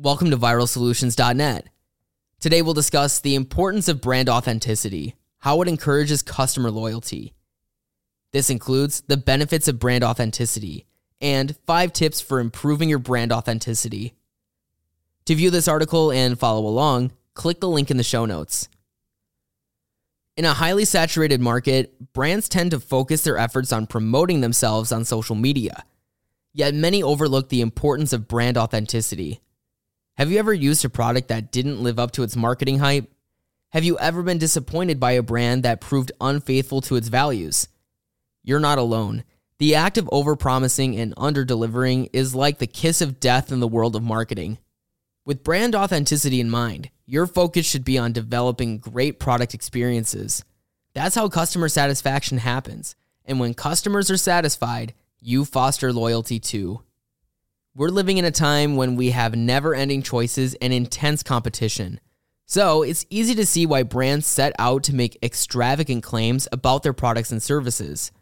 Welcome to viralsolutions.net. Today we'll discuss the importance of brand authenticity, how it encourages customer loyalty. This includes the benefits of brand authenticity and five tips for improving your brand authenticity. To view this article and follow along, click the link in the show notes. In a highly saturated market, brands tend to focus their efforts on promoting themselves on social media. Yet many overlook the importance of brand authenticity. Have you ever used a product that didn't live up to its marketing hype? Have you ever been disappointed by a brand that proved unfaithful to its values? You're not alone. The act of overpromising and underdelivering is like the kiss of death in the world of marketing. With brand authenticity in mind, your focus should be on developing great product experiences. That's how customer satisfaction happens. And when customers are satisfied, you foster loyalty too. We're living in a time when we have never ending choices and intense competition. So it's easy to see why brands set out to make extravagant claims about their products and services.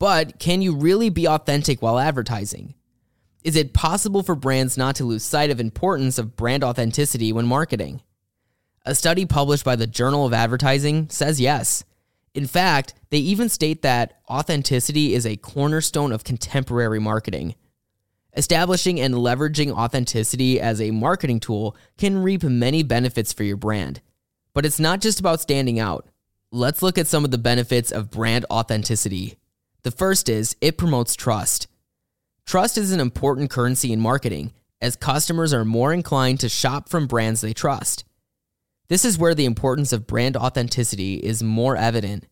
But can you really be authentic while advertising? Is it possible for brands not to lose sight of importance of brand authenticity when marketing? A study published by the Journal of Advertising says yes. In fact, they even state that authenticity is a cornerstone of contemporary marketing. Establishing and leveraging authenticity as a marketing tool can reap many benefits for your brand. But it's not just about standing out. Let's look at some of the benefits of brand authenticity. The first is it promotes trust. Trust is an important currency in marketing, as customers are more inclined to shop from brands they trust. This is where the importance of brand authenticity is more evident.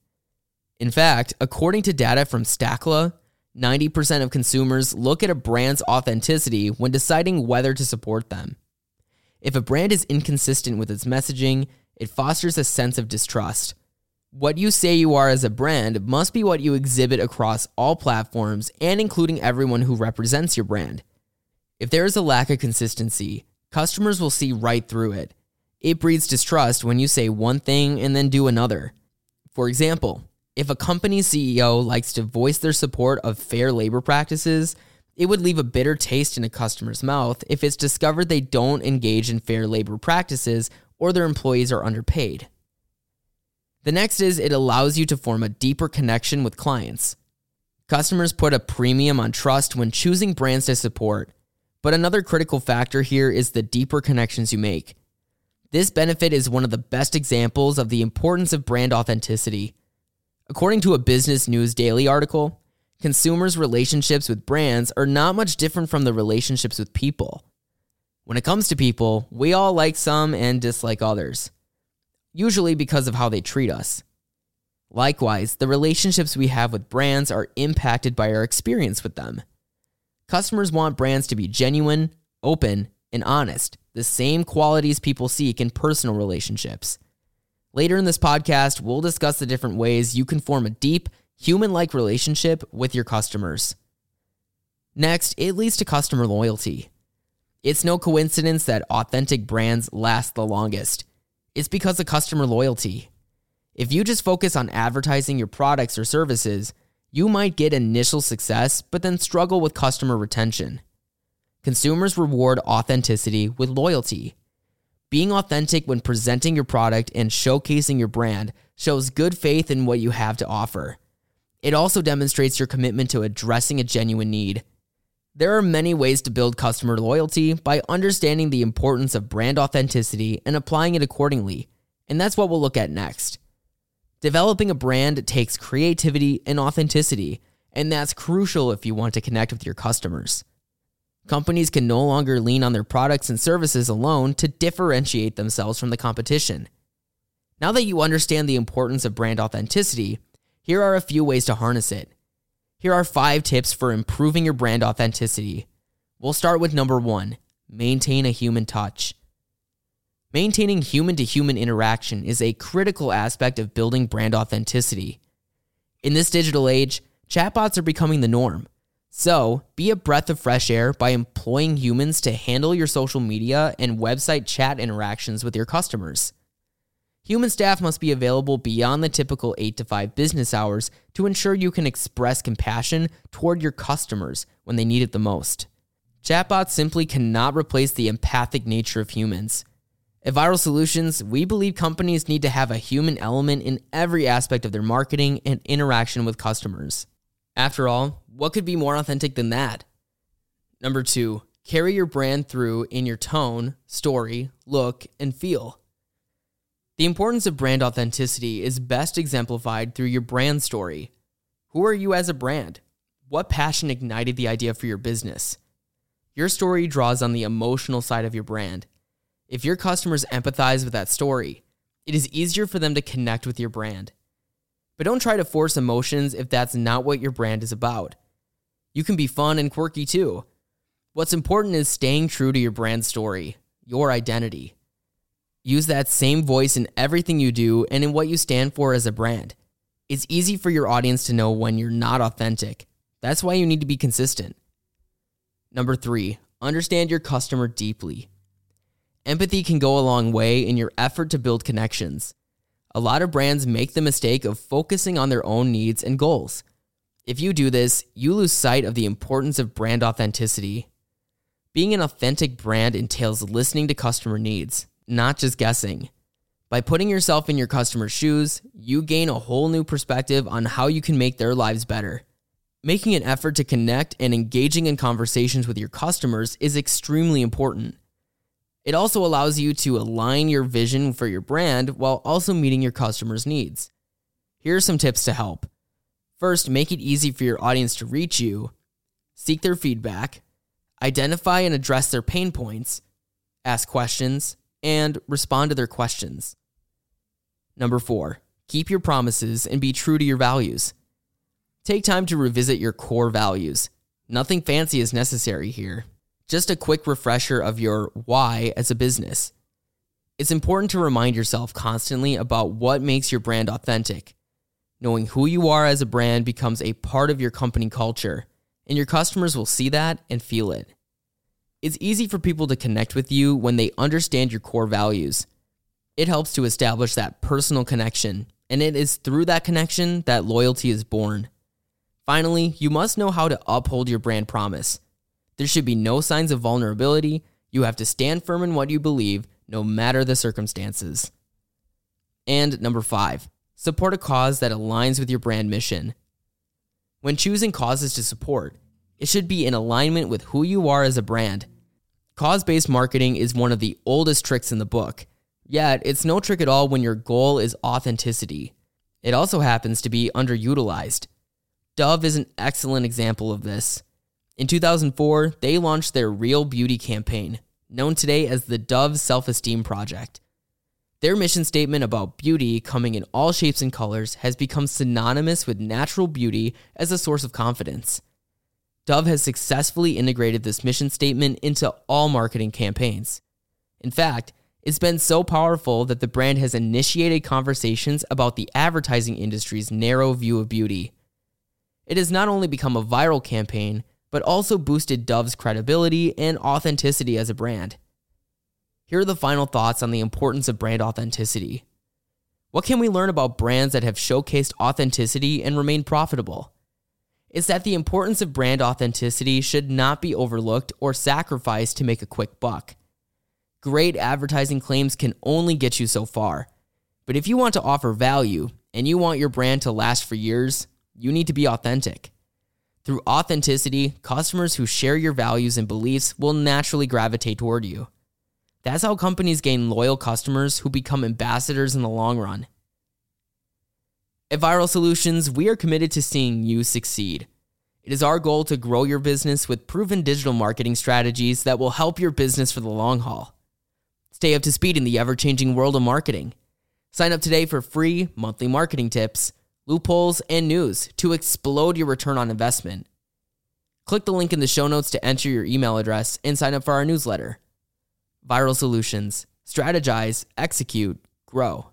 In fact, according to data from Stackla, 90% of consumers look at a brand's authenticity when deciding whether to support them. If a brand is inconsistent with its messaging, it fosters a sense of distrust. What you say you are as a brand must be what you exhibit across all platforms and including everyone who represents your brand. If there is a lack of consistency, customers will see right through it. It breeds distrust when you say one thing and then do another. For example, if a company's CEO likes to voice their support of fair labor practices, it would leave a bitter taste in a customer's mouth if it's discovered they don't engage in fair labor practices or their employees are underpaid. The next is it allows you to form a deeper connection with clients. Customers put a premium on trust when choosing brands to support, but another critical factor here is the deeper connections you make. This benefit is one of the best examples of the importance of brand authenticity. According to a Business News Daily article, consumers' relationships with brands are not much different from the relationships with people. When it comes to people, we all like some and dislike others, usually because of how they treat us. Likewise, the relationships we have with brands are impacted by our experience with them. Customers want brands to be genuine, open, and honest, the same qualities people seek in personal relationships. Later in this podcast, we'll discuss the different ways you can form a deep, human like relationship with your customers. Next, it leads to customer loyalty. It's no coincidence that authentic brands last the longest. It's because of customer loyalty. If you just focus on advertising your products or services, you might get initial success, but then struggle with customer retention. Consumers reward authenticity with loyalty. Being authentic when presenting your product and showcasing your brand shows good faith in what you have to offer. It also demonstrates your commitment to addressing a genuine need. There are many ways to build customer loyalty by understanding the importance of brand authenticity and applying it accordingly, and that's what we'll look at next. Developing a brand takes creativity and authenticity, and that's crucial if you want to connect with your customers. Companies can no longer lean on their products and services alone to differentiate themselves from the competition. Now that you understand the importance of brand authenticity, here are a few ways to harness it. Here are five tips for improving your brand authenticity. We'll start with number one maintain a human touch. Maintaining human to human interaction is a critical aspect of building brand authenticity. In this digital age, chatbots are becoming the norm. So, be a breath of fresh air by employing humans to handle your social media and website chat interactions with your customers. Human staff must be available beyond the typical 8 to 5 business hours to ensure you can express compassion toward your customers when they need it the most. Chatbots simply cannot replace the empathic nature of humans. At Viral Solutions, we believe companies need to have a human element in every aspect of their marketing and interaction with customers. After all, what could be more authentic than that? Number two, carry your brand through in your tone, story, look, and feel. The importance of brand authenticity is best exemplified through your brand story. Who are you as a brand? What passion ignited the idea for your business? Your story draws on the emotional side of your brand. If your customers empathize with that story, it is easier for them to connect with your brand. But don't try to force emotions if that's not what your brand is about. You can be fun and quirky too. What's important is staying true to your brand story, your identity. Use that same voice in everything you do and in what you stand for as a brand. It's easy for your audience to know when you're not authentic. That's why you need to be consistent. Number three, understand your customer deeply. Empathy can go a long way in your effort to build connections. A lot of brands make the mistake of focusing on their own needs and goals. If you do this, you lose sight of the importance of brand authenticity. Being an authentic brand entails listening to customer needs, not just guessing. By putting yourself in your customer's shoes, you gain a whole new perspective on how you can make their lives better. Making an effort to connect and engaging in conversations with your customers is extremely important. It also allows you to align your vision for your brand while also meeting your customers' needs. Here are some tips to help. First, make it easy for your audience to reach you, seek their feedback, identify and address their pain points, ask questions, and respond to their questions. Number four, keep your promises and be true to your values. Take time to revisit your core values. Nothing fancy is necessary here. Just a quick refresher of your why as a business. It's important to remind yourself constantly about what makes your brand authentic. Knowing who you are as a brand becomes a part of your company culture, and your customers will see that and feel it. It's easy for people to connect with you when they understand your core values. It helps to establish that personal connection, and it is through that connection that loyalty is born. Finally, you must know how to uphold your brand promise. There should be no signs of vulnerability. You have to stand firm in what you believe, no matter the circumstances. And number five, support a cause that aligns with your brand mission. When choosing causes to support, it should be in alignment with who you are as a brand. Cause based marketing is one of the oldest tricks in the book, Yet, it's no trick at all when your goal is authenticity. It also happens to be underutilized. Dove is an excellent example of this. In 2004, they launched their Real Beauty campaign, known today as the Dove Self Esteem Project. Their mission statement about beauty coming in all shapes and colors has become synonymous with natural beauty as a source of confidence. Dove has successfully integrated this mission statement into all marketing campaigns. In fact, it's been so powerful that the brand has initiated conversations about the advertising industry's narrow view of beauty. It has not only become a viral campaign, but also boosted Dove's credibility and authenticity as a brand. Here are the final thoughts on the importance of brand authenticity. What can we learn about brands that have showcased authenticity and remained profitable? Is that the importance of brand authenticity should not be overlooked or sacrificed to make a quick buck. Great advertising claims can only get you so far. But if you want to offer value and you want your brand to last for years, you need to be authentic. Through authenticity, customers who share your values and beliefs will naturally gravitate toward you. That's how companies gain loyal customers who become ambassadors in the long run. At Viral Solutions, we are committed to seeing you succeed. It is our goal to grow your business with proven digital marketing strategies that will help your business for the long haul. Stay up to speed in the ever changing world of marketing. Sign up today for free monthly marketing tips, loopholes, and news to explode your return on investment. Click the link in the show notes to enter your email address and sign up for our newsletter. Viral Solutions Strategize, Execute, Grow.